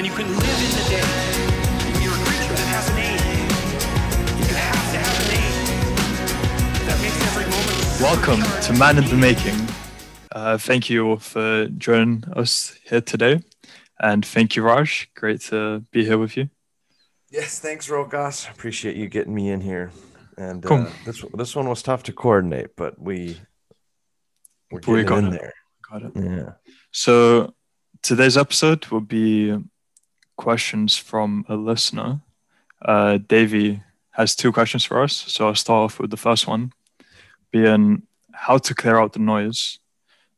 and you can live in the day. You're a creature that has a name. You have to have a name that makes every moment. Welcome to Man in the Making. Uh, thank you all for joining us here today. And thank you, Raj. Great to be here with you. Yes, thanks, Rokas. Appreciate you getting me in here. And Cool. uh, this this one was tough to coordinate, but we we're But we getting got in it. there. Got it. Yeah. So today's episode will be questions from a listener. Uh, Davey has two questions for us. So I'll start off with the first one being how to clear out the noise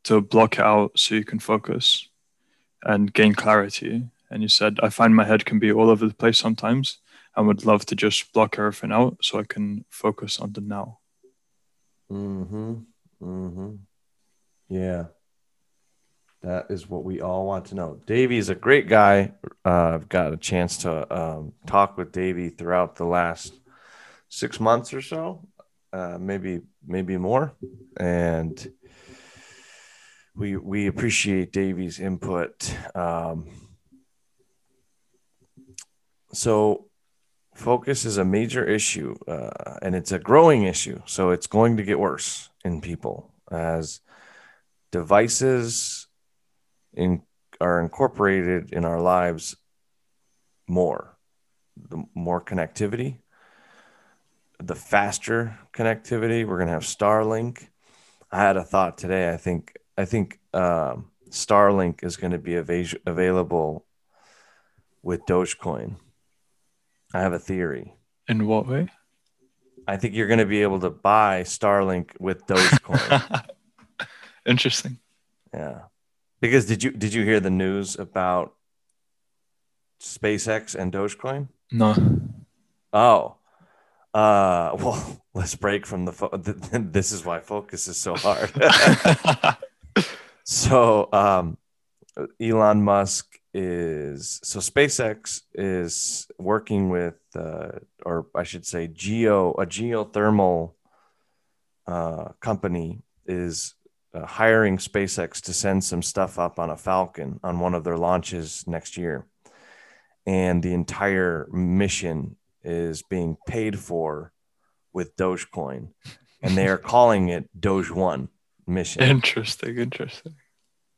to block it out so you can focus and gain clarity. And you said, I find my head can be all over the place sometimes and would love to just block everything out so I can focus on the now. Mm-hmm. Mm-hmm. Yeah. That is what we all want to know. Davey is a great guy. Uh, I've got a chance to um, talk with Davey throughout the last six months or so, uh, maybe maybe more, and we we appreciate Davey's input. Um, so, focus is a major issue, uh, and it's a growing issue. So it's going to get worse in people as devices in, are incorporated in our lives more. The more connectivity, the faster connectivity. We're going to have Starlink. I had a thought today. I think I think um, Starlink is going to be ava- available with Dogecoin. I have a theory. In what way? I think you're going to be able to buy Starlink with Dogecoin. Interesting. yeah. Because did you did you hear the news about SpaceX and Dogecoin? No. Oh. Uh well, let's break from the fo- this is why focus is so hard. so, um Elon Musk is so SpaceX is working with uh, or I should say geo a geothermal uh, company is uh, hiring SpaceX to send some stuff up on a Falcon on one of their launches next year. And the entire mission is being paid for with Dogecoin. And they are calling it Doge One mission. interesting. Interesting.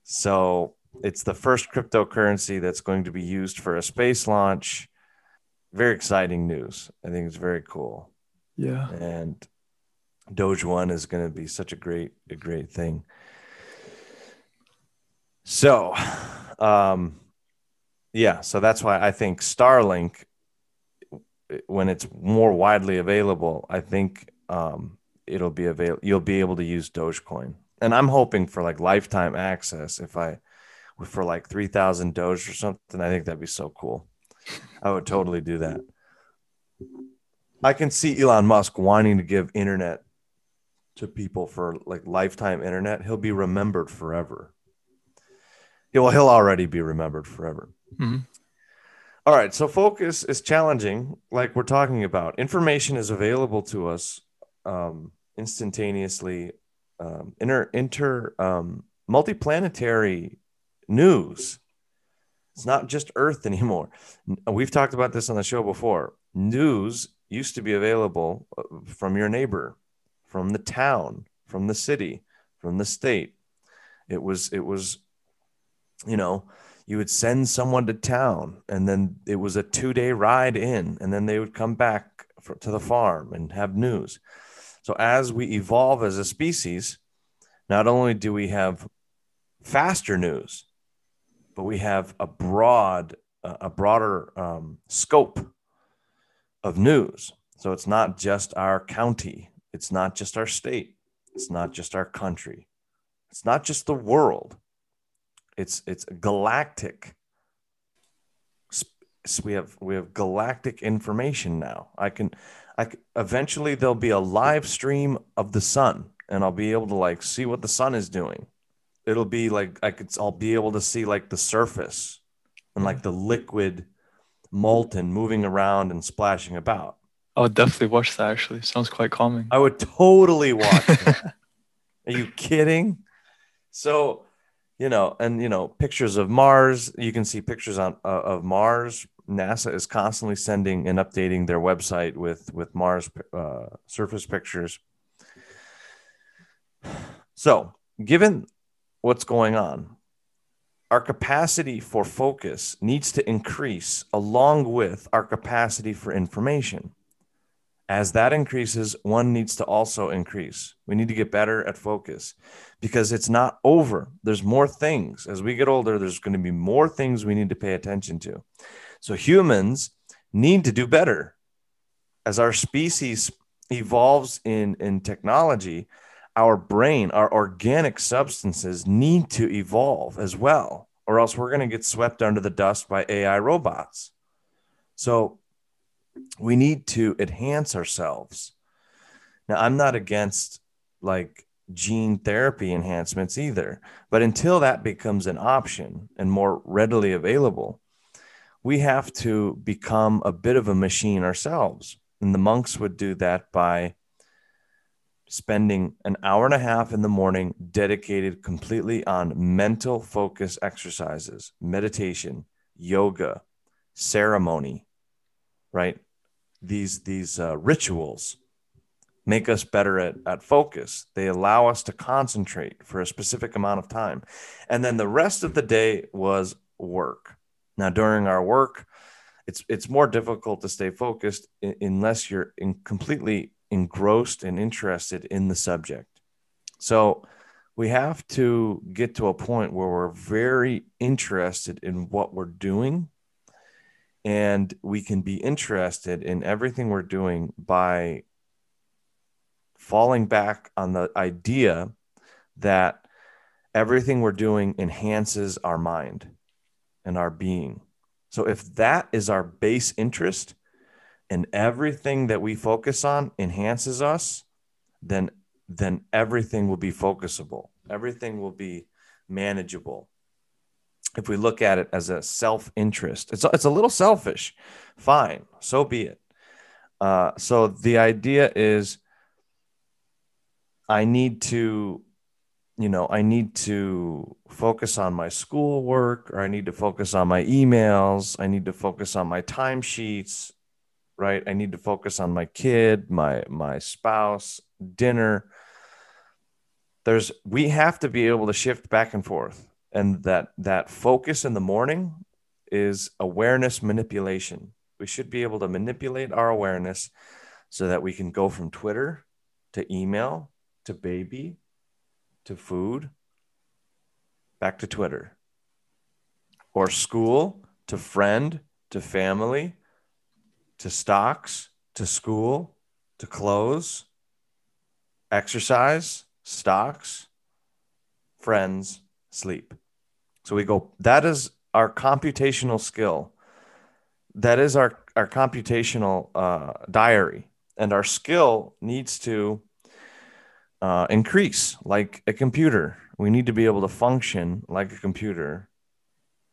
So it's the first cryptocurrency that's going to be used for a space launch. Very exciting news. I think it's very cool. Yeah. And Doge One is going to be such a great, a great thing. So, um, yeah, so that's why I think Starlink, when it's more widely available, I think um, it'll be available. You'll be able to use Dogecoin, and I'm hoping for like lifetime access. If I for like three thousand Doge or something, I think that'd be so cool. I would totally do that. I can see Elon Musk wanting to give internet to people for like lifetime internet. He'll be remembered forever. Yeah, well, he'll already be remembered forever. Mhm. All right, so focus is challenging, like we're talking about. Information is available to us um, instantaneously. Um, inter inter um, multiplanetary news. It's not just Earth anymore. We've talked about this on the show before. News used to be available uh, from your neighbor, from the town, from the city, from the state. It was it was, you know, you would send someone to town, and then it was a two day ride in, and then they would come back for, to the farm and have news. So as we evolve as a species, not only do we have faster news, but we have a broad, a broader um, scope of news. So it's not just our county, it's not just our state, it's not just our country, it's not just the world. It's it's galactic. S- s- We have we have galactic information now. I can, I c- eventually there'll be a live stream of the sun, and I'll be able to like see what the sun is doing. It'll be like I could I'll be able to see like the surface and like the liquid molten moving around and splashing about. I would definitely watch that. Actually, sounds quite calming. I would totally watch that. Are you kidding? So you know, and you know, pictures of Mars. You can see pictures on uh, of Mars. NASA is constantly sending and updating their website with with Mars uh, surface pictures. So, given what's going on, our capacity for focus needs to increase along with our capacity for information. As that increases, one needs to also increase. We need to get better at focus because it's not over. There's more things. As we get older, there's going to be more things we need to pay attention to. So humans need to do better. As our species evolves in, in technology, our brain, our organic substances need to evolve as well, or else we're going to get swept under the dust by AI robots. So we need to enhance ourselves. Now, I'm not against like gene therapy enhancements either, but until that becomes an option and more readily available, we have to become a bit of a machine ourselves. And the monks would do that by spending an hour and a half in the morning dedicated completely on mental focus exercises, meditation, yoga, ceremony, right? These these uh, rituals make us better at, at focus. They allow us to concentrate for a specific amount of time. And then the rest of the day was work. Now, during our work, it's it's more difficult to stay focused unless you're in completely engrossed and interested in the subject. So we have to get to a point where we're very interested in what we're doing and we can be interested in everything we're doing by falling back on the idea that everything we're doing enhances our mind and our being. So if that is our base interest, and everything that we focus on enhances us, then then everything will be focusable. Everything will be manageable. If we look at it as a self-interest, it's it's a little selfish. Fine, so be it. Uh, so the idea is, I need to, you know, I need to focus on my schoolwork, or I need to focus on my emails. I need to focus on my timesheets right? I need to focus on my kid, my my spouse, dinner. There's we have to be able to shift back and forth. And that that focus in the morning is awareness manipulation. We should be able to manipulate our awareness so that we can go from Twitter to email to baby to food back to Twitter or school to friend to family to stocks, to school, to clothes, exercise, stocks, friends, sleep. So we go, that is our computational skill. That is our, our computational uh, diary. And our skill needs to uh, increase like a computer. We need to be able to function like a computer.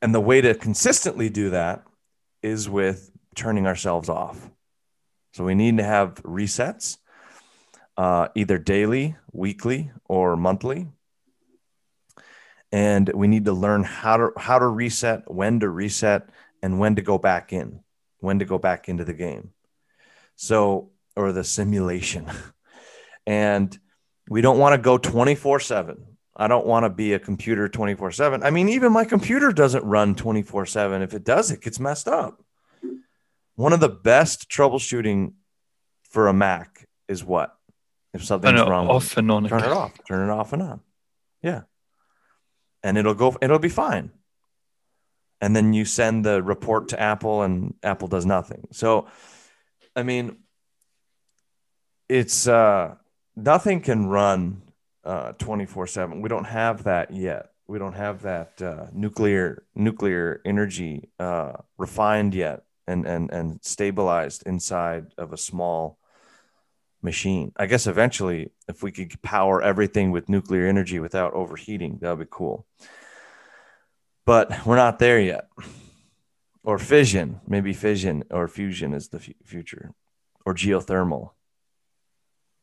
And the way to consistently do that is with turning ourselves off. So we need to have resets, uh, either daily, weekly, or monthly. And we need to learn how to how to reset, when to reset, and when to go back in, when to go back into the game. So, or the simulation. and we don't want to go 24 7. I don't want to be a computer 24 7. I mean, even my computer doesn't run 24 7. If it does, it gets messed up. One of the best troubleshooting for a Mac is what? If something's Turn it wrong, off and on. turn it off. Turn it off and on. Yeah. And it'll go it'll be fine. And then you send the report to Apple and Apple does nothing. So I mean it's uh nothing can run uh 24/7. We don't have that yet. We don't have that uh, nuclear nuclear energy uh, refined yet and and and stabilized inside of a small machine. I guess eventually, if we could power everything with nuclear energy without overheating, that would be cool. But we're not there yet. Or fission, maybe fission or fusion is the f- future, or geothermal.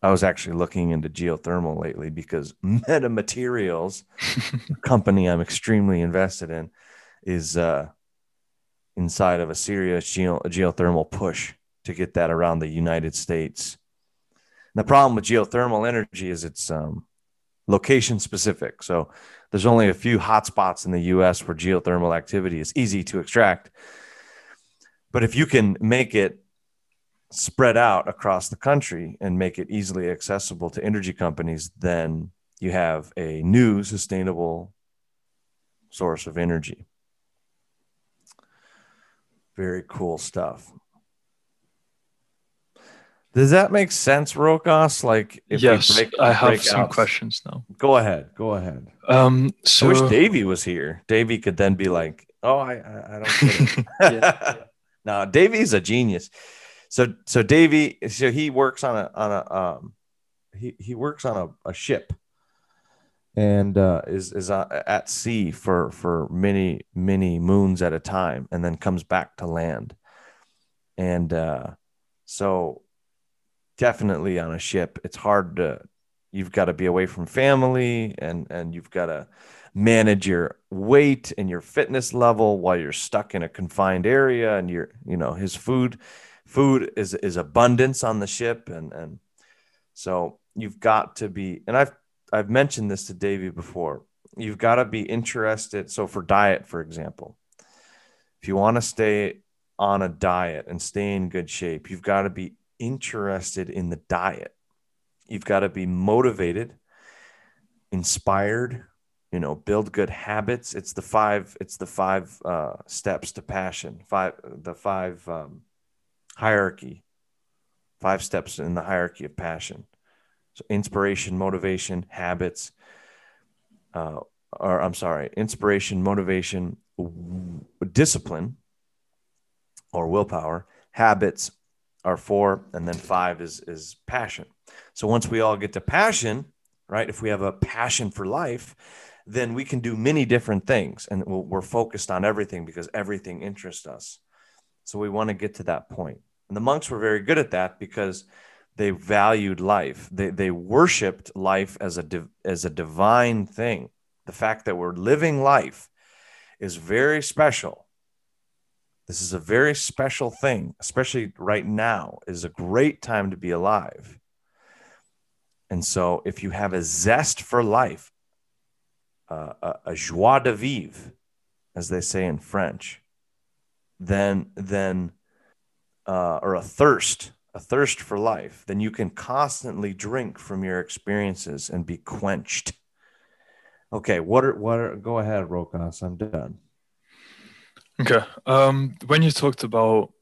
I was actually looking into geothermal lately because Metamaterials, a company I'm extremely invested in, is uh, inside of a serious geo- geothermal push to get that around the United States. The problem with geothermal energy is it's um, location specific. So there's only a few hotspots in the US where geothermal activity is easy to extract. But if you can make it spread out across the country and make it easily accessible to energy companies, then you have a new sustainable source of energy. Very cool stuff. Does that make sense, Rokas? Like, if yes, break, I have some out, questions now. Go ahead. Go ahead. Um, so I wish Davey was here. Davey could then be like, "Oh, I, I, I don't get it." yeah, yeah. No, Davey's a genius. So, so Davey, so he works on a on a um, he he works on a, a ship, and uh, is is at sea for for many many moons at a time, and then comes back to land, and uh, so definitely on a ship, it's hard to you've got to be away from family and and you've got to manage your weight and your fitness level while you're stuck in a confined area and you're you know his food food is is abundance on the ship and and so you've got to be and I've I've mentioned this to Davey before you've got to be interested so for diet for example if you want to stay on a diet and stay in good shape you've got to be interested in the diet. You've got to be motivated, inspired, you know, build good habits. It's the five, it's the five uh, steps to passion, five, the five um, hierarchy, five steps in the hierarchy of passion. So inspiration, motivation, habits, uh, or I'm sorry, inspiration, motivation, w- discipline or willpower, habits, are four, and then five is is passion. So once we all get to passion, right? If we have a passion for life, then we can do many different things, and we're focused on everything because everything interests us. So we want to get to that point. And the monks were very good at that because they valued life. They they worshipped life as a as a divine thing. The fact that we're living life is very special this is a very special thing, especially right now, is a great time to be alive. And so, if you have a zest for life, uh, a, a joie de vivre, as they say in French, then then uh, or a thirst, a thirst for life, then you can constantly drink from your experiences and be quenched. Okay, what are what are? Go ahead, Rokas. I'm done. Okay. Um, when you talked about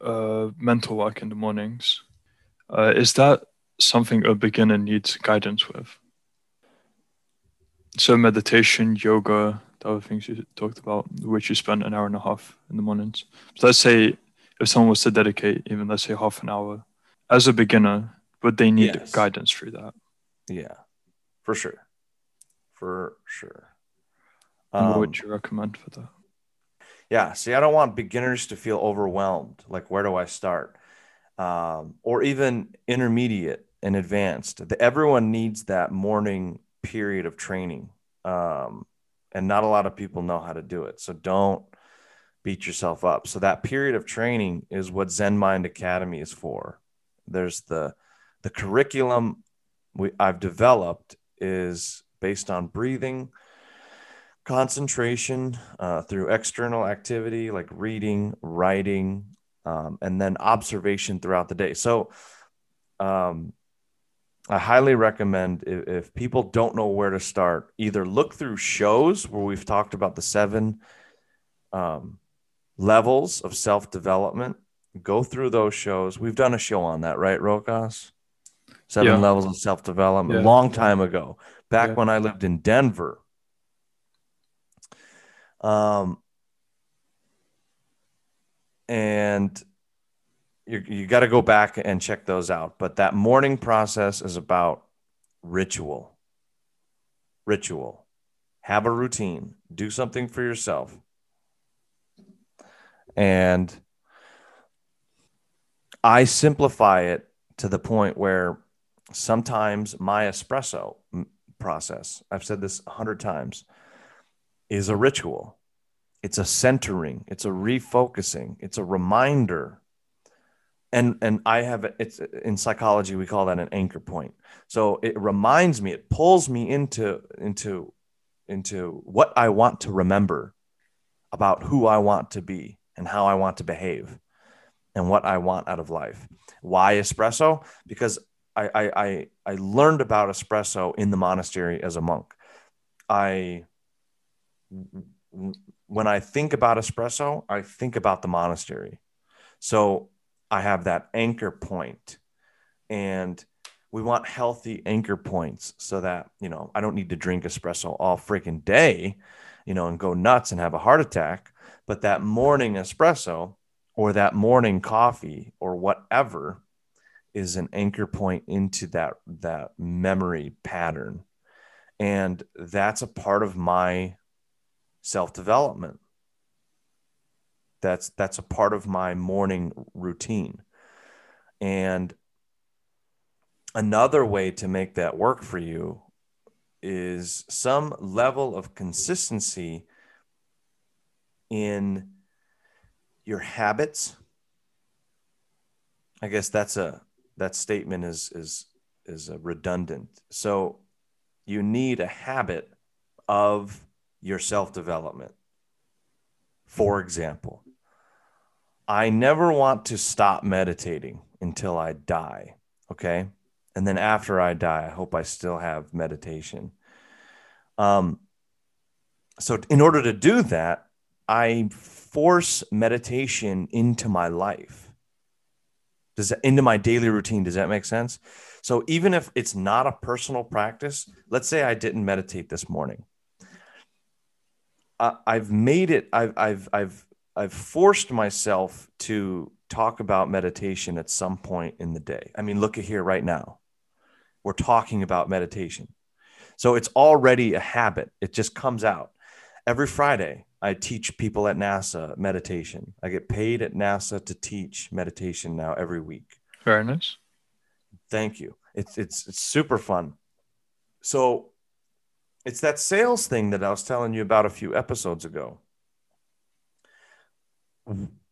uh, mental work in the mornings, uh, is that something a beginner needs guidance with? So meditation, yoga, the other things you talked about, which you spend an hour and a half in the mornings. So let's say if someone was to dedicate even let's say half an hour as a beginner, would they need yes. guidance through that? Yeah, for sure, for sure. Um, what would um, you recommend for that? Yeah. See, I don't want beginners to feel overwhelmed. Like, where do I start? Um, or even intermediate and advanced. The, everyone needs that morning period of training. Um, and not a lot of people know how to do it. So don't beat yourself up. So that period of training is what Zen Mind Academy is for. There's the the curriculum we I've developed is based on breathing, concentration uh, through external activity like reading, writing, um, and then observation throughout the day. So, um, I highly recommend if, if, people don't know where to start, either look through shows where we've talked about the seven um, levels of self development. Go through those shows. We've done a show on that, right, Rokas? Seven yeah. levels of self development, yeah. long time ago, back yeah. when I lived in Denver um, and you, you got to go back and check those out. But that morning process is about ritual. Ritual. Have a routine. Do something for yourself. And I simplify it to the point where sometimes my espresso process, I've said this a hundred times, is a ritual. It's a centering, it's a refocusing, it's a reminder. And, and I have it's in psychology we call that an anchor point. So it reminds me, it pulls me into into into what I want to remember about who I want to be and how I want to behave and what I want out of life. Why espresso? Because I, I, I, I learned about espresso in the monastery as a monk. I, when I think about espresso, I think about the monastery. So I have that anchor point and we want healthy anchor points so that, you know, I don't need to drink espresso all freaking day, you know, and go nuts and have a heart attack. But that morning espresso or that morning coffee or whatever is an anchor point into that that memory pattern and that's a part of my self-development. That's that's a part of my morning routine. And another way to make that work for you is some level of consistency in your habits. I guess that's a that statement is is is redundant. So you need a habit of your self-development. For example i never want to stop meditating until i die okay? And then after i die i hope i still have meditation. Um so in order to do that i force meditation into my life. Does that into my daily routine. Does that make sense? So even if it's not a personal practice let's say i didn't meditate this morning I, i've made it i've i've i've i've forced myself to talk about meditation at some point in the day i mean look at here right now we're talking about meditation so it's already a habit it just comes out every friday I teach people at NASA meditation. I get paid at NASA to teach meditation now every week. Very nice. Thank you. It's it's it's super fun. So it's that sales thing that I was telling you about a few episodes ago.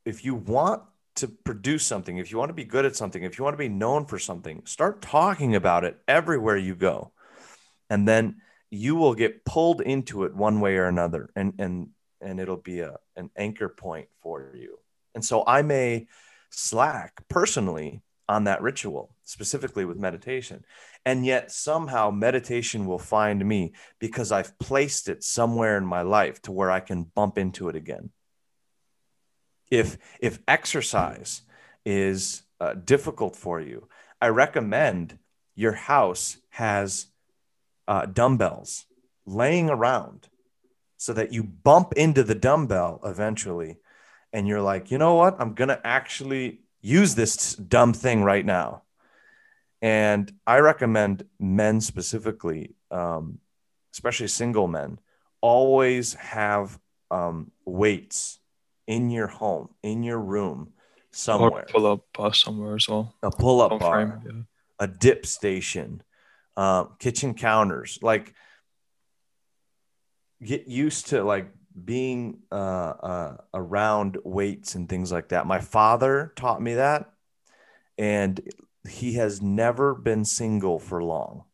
If you want to produce something, if you want to be good at something, if you want to be known for something, start talking about it everywhere you go. And then you will get pulled into it one way or another. And and and it'll be a, an anchor point for you. And so I may slack personally on that ritual, specifically with meditation. And yet somehow meditation will find me because I've placed it somewhere in my life to where I can bump into it again. If, if exercise is uh, difficult for you, I recommend your house has uh, dumbbells laying around so that you bump into the dumbbell eventually and you're like, you know what? I'm going to actually use this dumb thing right now. And I recommend men specifically, um, especially single men, always have um, weights in your home, in your room, somewhere. Or pull up bar somewhere as well. A pull up bar, frame, yeah. a dip station, uh, kitchen counters. Like get used to like being uh, uh, around weights and things like that. My father taught me that, and he has never been single for long.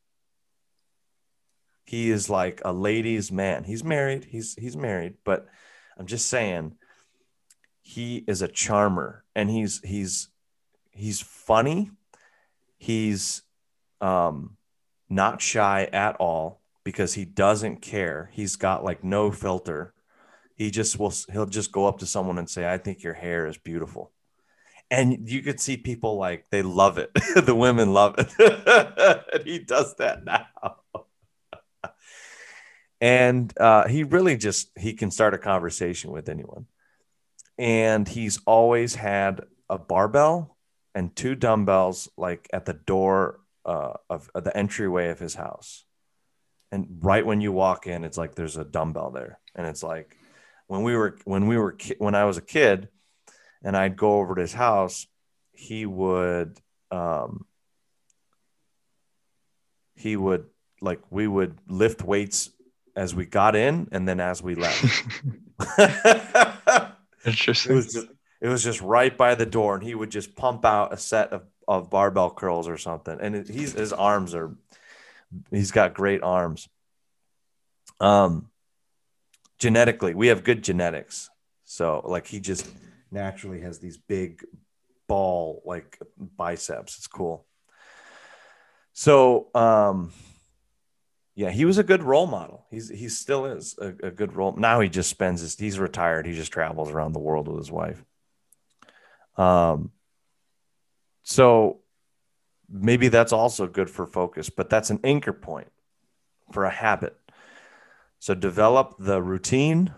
He is like a ladies' man. He's married. He's he's married, but I'm just saying, he is a charmer, and he's he's he's funny. He's um, not shy at all because he doesn't care. He's got like no filter. He just will he'll just go up to someone and say, "I think your hair is beautiful." And you could see people like they love it. the women love it. and he does that now. and uh, he really just he can start a conversation with anyone. And he's always had a barbell and two dumbbells like at the door uh, of, of the entryway of his house and right when you walk in it's like there's a dumbbell there and it's like when we were when we were ki- when i was a kid and i'd go over to his house he would um he would like we would lift weights as we got in and then as we left. it Interesting. was just it was just right by the door, and he would just pump out a set of, of barbell curls or something. And it, he's his arms are he's got great arms. Um, genetically, we have good genetics, so like he just naturally has these big ball like biceps. It's cool. So, um, yeah, he was a good role model. He's he still is a, a good role. Now he just spends his he's retired. He just travels around the world with his wife. Um, so maybe that's also good for focus, but that's an anchor point for a habit. So develop the routine,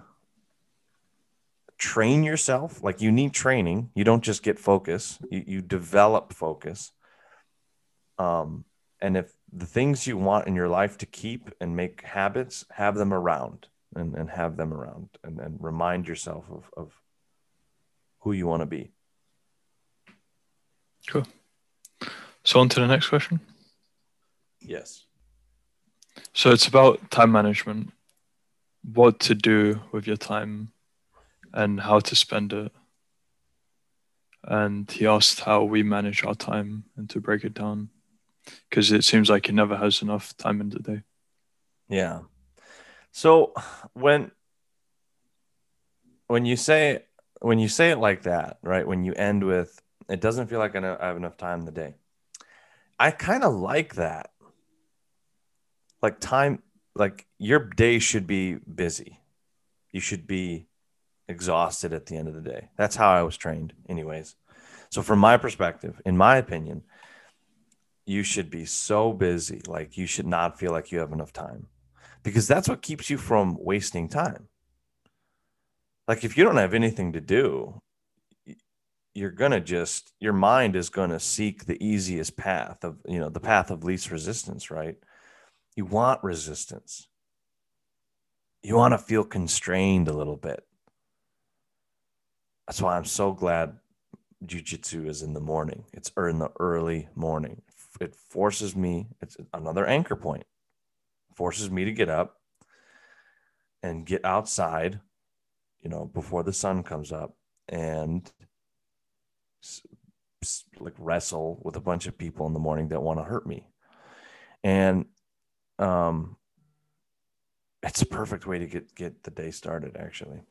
train yourself. Like you need training. You don't just get focus. You, you develop focus. Um, and if the things you want in your life to keep and make habits, have them around and, and have them around and, and remind yourself of, of who you want to be. Cool. So on to the next question. Yes. So it's about time management, what to do with your time, and how to spend it. And he asked how we manage our time and to break it down, because it seems like he never has enough time in the day. Yeah. So when when you say when you say it like that, right? When you end with it doesn't feel like I know- I have enough time in the day. I kind of like that. Like time like your day should be busy. You should be exhausted at the end of the day. That's how I was trained anyways. So from my perspective, in my opinion, you should be so busy like you should not feel like you have enough time because that's what keeps you from wasting time. Like if you don't have anything to do, you're going to just your mind is going to seek the easiest path of, you know, the path of least resistance, right? You want resistance. You want to feel constrained a little bit. That's why I'm so glad jujitsu is in the morning. It's in the early morning. It forces me, it's another anchor point forces me to get up and get outside, you know, before the sun comes up and like wrestle with a bunch of people in the morning that want to hurt me. And um it's a perfect way to get get the day started actually.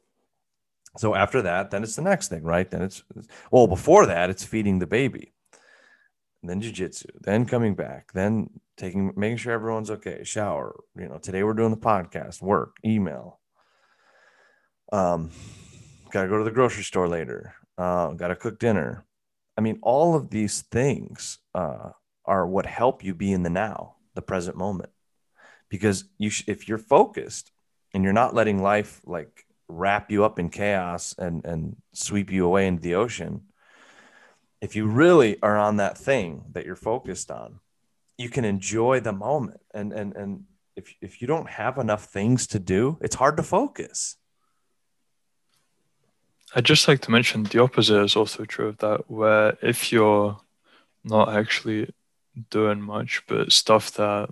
So after that, then it's the next thing, right? Then it's well, before that, it's feeding the baby. And then jujitsu, then coming back, then taking making sure everyone's okay shower you know today we're doing the podcast work email um gotta go to the grocery store later uh gotta cook dinner i mean all of these things uh are what help you be in the now the present moment because you sh- if you're focused and you're not letting life like wrap you up in chaos and and sweep you away into the ocean if you really are on that thing that you're focused on you can enjoy the moment. And and and if if you don't have enough things to do it's hard to focus. I'd just like to mention the opposite is also true of that, where if you're not actually doing much, but stuff that,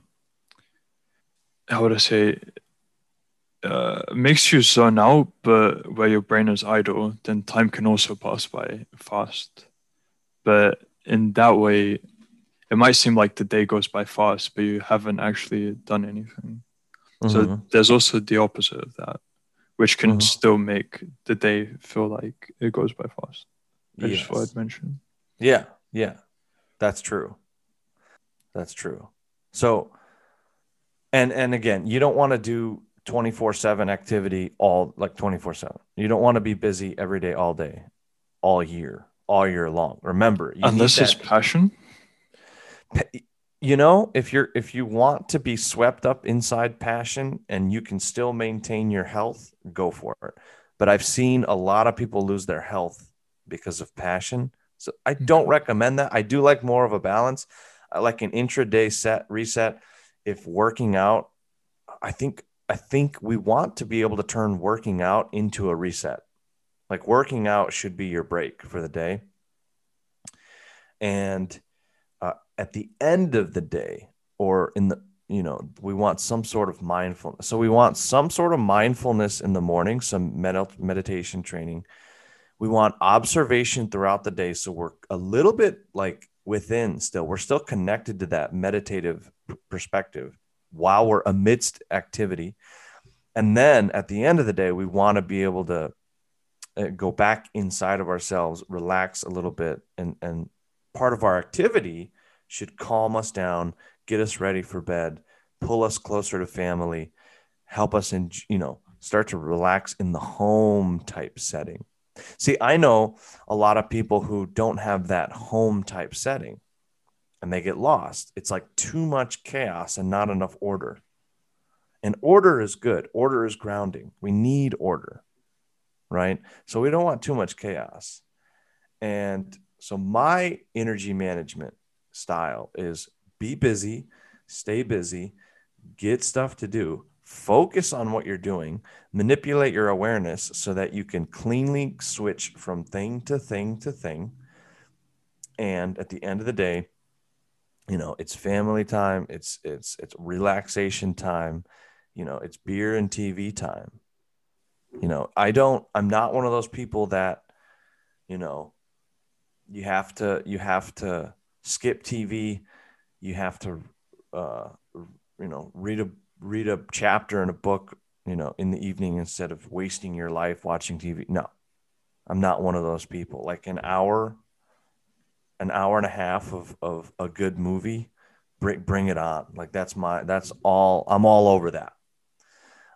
how would I say, uh, makes you zone out, but where your brain is idle, then time can also pass by fast. But in that way, it might seem like the day goes by fast, but you haven't actually done anything. So Mhm. there's also the opposite of that, which can Mhm. still make the day feel like it goes by fast. I just thought Yes. I'd mention. yeah yeah that's true that's true so and and again you don't want to do 24/7 activity all like 24/7 you don't want to be busy every day all day all year all year long. Remember Unless it's that- passion. you know if you're if you want to be swept up inside passion and you can still maintain your health go for it. But i've seen a lot of people lose their health because of passion. So i hmm. don't recommend that. I do like more of a balance. I like an intraday set reset. If working out i think i think we want to be able to turn working out into a reset like working out should be your break for the day and uh, at the end of the day or in the you know, we want some sort of mindfulness. So we want some sort of mindfulness in the morning, some med- meditation training. We want observation throughout the day. So we're a little bit like within still. We're still connected to that meditative perspective while we're amidst activity. And then at the end of the day, we want to be able to uh, go back inside of ourselves, relax a little bit, and and part of our activity should calm us down, get us ready for bed, pull us closer to family, help us in you know start to relax in the home type setting. See, I know a lot of people who don't have that home type setting and they get lost. It's like too much chaos and not enough order. And order is good. Order is grounding. We need order, right? So we don't want too much chaos. And so my energy management style is be busy, stay busy, get stuff to do, focus on what you're doing, manipulate your awareness so that you can cleanly switch from thing to thing to thing. And at the end of the day, you know, it's family time, it's it's it's relaxation time, you know, it's beer and TV time. You know, I don't I'm not one of those people that you know, you have to you have to skip TV, you have to uh you know, read a read a chapter in a book, you know, in the evening instead of wasting your life watching TV. No, I'm not one of those people. Like an hour, an hour and a half of, of a good movie, bring, bring it on. Like that's my, that's all, I'm all over that.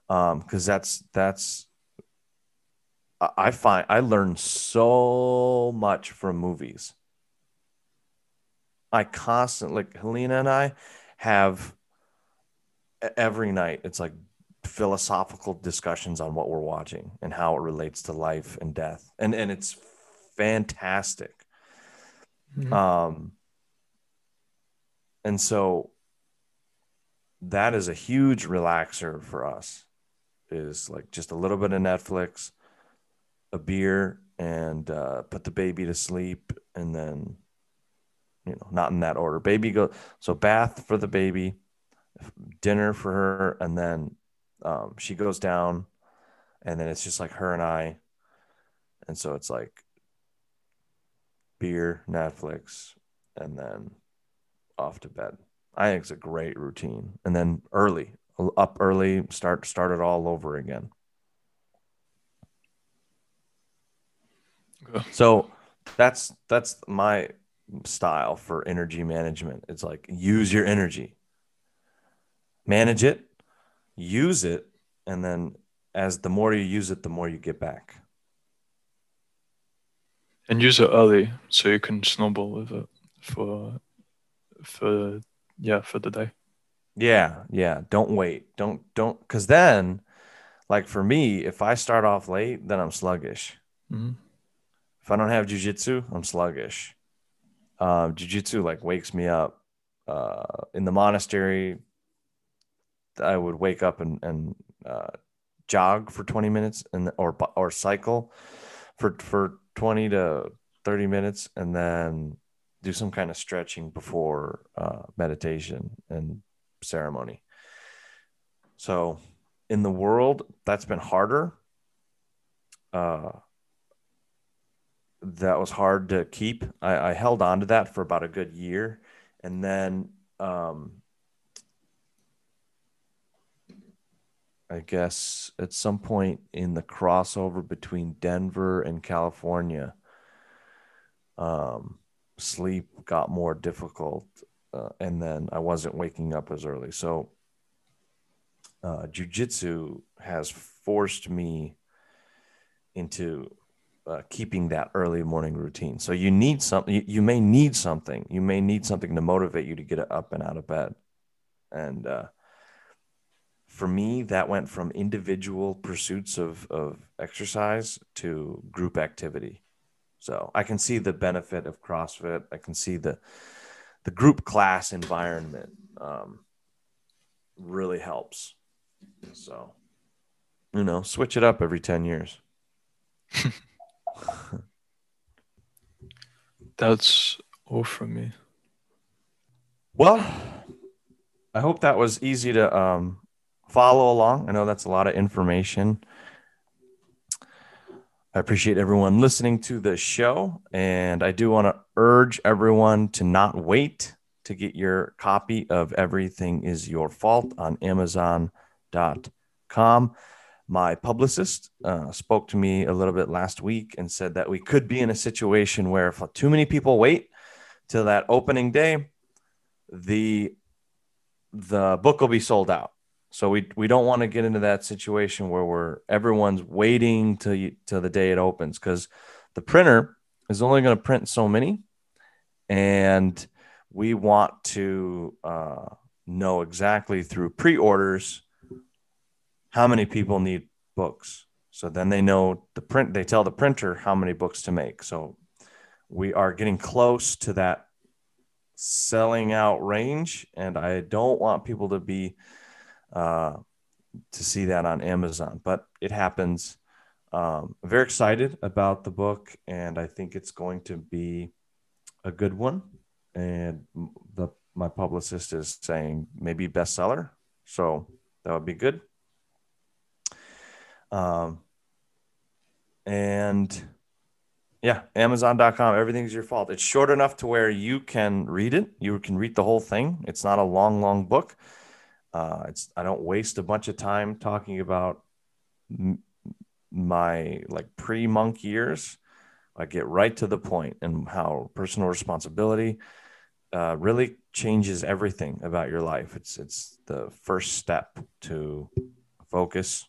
Um, cause that's, that's, I find I learn so much from movies. I constantly, like Helena and I have every night it's like philosophical discussions on what we're watching and how it relates to life and death and and it's fantastic mm-hmm. um and so that is a huge relaxer for us is like just a little bit of netflix a beer and uh, put the baby to sleep and then you know not in that order baby go so bath for the baby dinner for her, and then um, she goes down, and then it's just like her and I, and so it's like beer, Netflix, and then off to bed. I think it's a great routine, and then early, up early, start start it all over again. Okay. So that's that's my style for energy management. It's like use your energy manage it, use it, and then as the more you use it, the more you get back. And use it early so you can snowball with it for for yeah for the day. Yeah, yeah. Don't wait. Don't don't because then, like for me, if I start off late, then I'm sluggish. Mm-hmm. If I don't have jujitsu, I'm sluggish. Uh, jujitsu like wakes me up. Uh, in the monastery, I would wake up and and uh, jog for 20 minutes and or or cycle for for 20 to 30 minutes and then do some kind of stretching before uh, meditation and ceremony. So in the world, that's been harder. Uh, that was hard to keep. I, I held on to that for about a good year. And then um, I guess at some point in the crossover between Denver and California, um, sleep got more difficult, uh, and then I wasn't waking up as early. So, uh, jujitsu has forced me into uh, keeping that early morning routine. So you need something. You, you, may need something. You may need something to motivate you to get up and out of bed, and uh, for me, that went from individual pursuits of, of exercise to group activity. So I can see the benefit of CrossFit. I can see the the group class environment um, really helps. So, you know, switch it up every 10 years. That's all from me. Well, I hope that was easy to um, follow along. I know that's a lot of information. I appreciate everyone listening to the show. And I do want to urge everyone to not wait to get your copy of Everything Is Your Fault on Amazon.com. My publicist uh, spoke to me a little bit last week and said that we could be in a situation where if too many people wait till that opening day, the the book will be sold out. So we we don't want to get into that situation where we're everyone's waiting till till the day it opens because the printer is only going to print so many, and we want to uh, know exactly through pre-orders how many people need books. So then they know the print. They tell the printer how many books to make. So we are getting close to that selling out range, and I don't want people to be uh, to see that on Amazon, but it happens. Um, very excited about the book, and I think it's going to be a good one. And the my publicist is saying maybe bestseller, so that would be good. Um, and yeah, Amazon.com, everything's your fault. It's short enough to where you can read it. You can read the whole thing. It's not a long, long book. Uh, it's I don't waste a bunch of time talking about m- my like pre monk years. I get right to the point and how personal responsibility uh, really changes everything about your life. It's it's the first step to focus,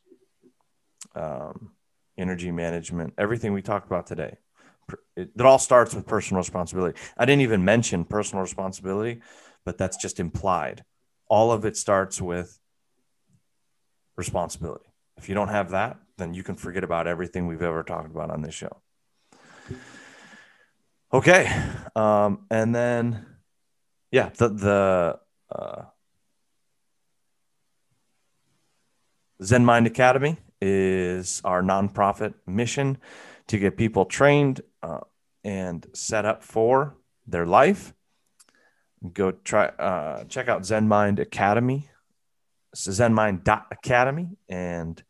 um, energy management, everything we talked about today. It, it all starts with personal responsibility. I didn't even mention personal responsibility, but that's just implied all of it starts with responsibility. If you don't have that, then you can forget about everything we've ever talked about on this show. Okay. Um, and then, yeah, the, the, uh, Zen Mind Academy is our nonprofit mission to get people trained uh, and set up for their life go try uh, check out Zen Mind Academy, zenmind.academy. And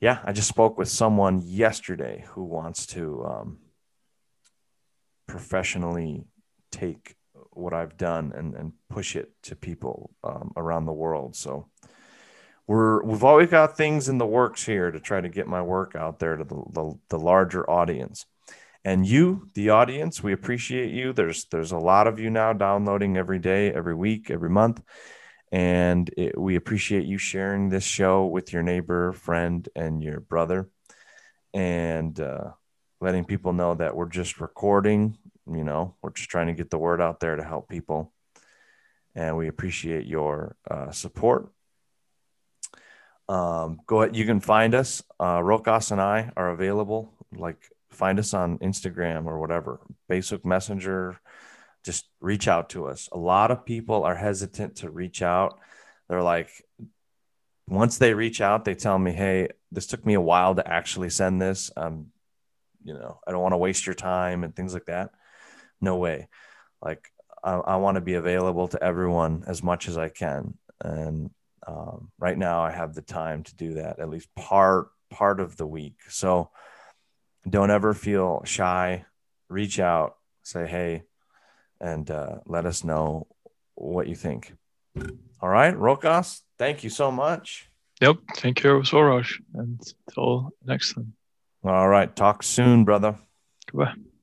yeah, I just spoke with someone yesterday who wants to um, professionally take what I've done and, and push it to people um, around the world. So we're we've always got things in the works here to try to get my work out there to the, the, the larger audience and you the audience we appreciate you. There's there's a lot of you now downloading every day every week every month. And it, we appreciate you sharing this show with your neighbor friend and your brother. And uh, letting people know that we're just recording you know we're just trying to get the word out there to help people. And we appreciate your uh, support. Um, go ahead you can find us. Uh, rokas and i are available like find us on Instagram or whatever, Facebook Messenger. Just reach out to us. A lot of people are hesitant to reach out. They're like, once they reach out, they tell me, "Hey, this took me a while to actually send this. Um, you know, I don't want to waste your time and things like that." No way. Like, I, I want to be available to everyone as much as I can, and um, right now I have the time to do that at least part part of the week. So don't ever feel shy. Reach out, say hey, and uh, let us know what you think. All right, Rokas, thank you so much. Yep, thank you so much. And until next time. All right, talk soon, brother. Goodbye.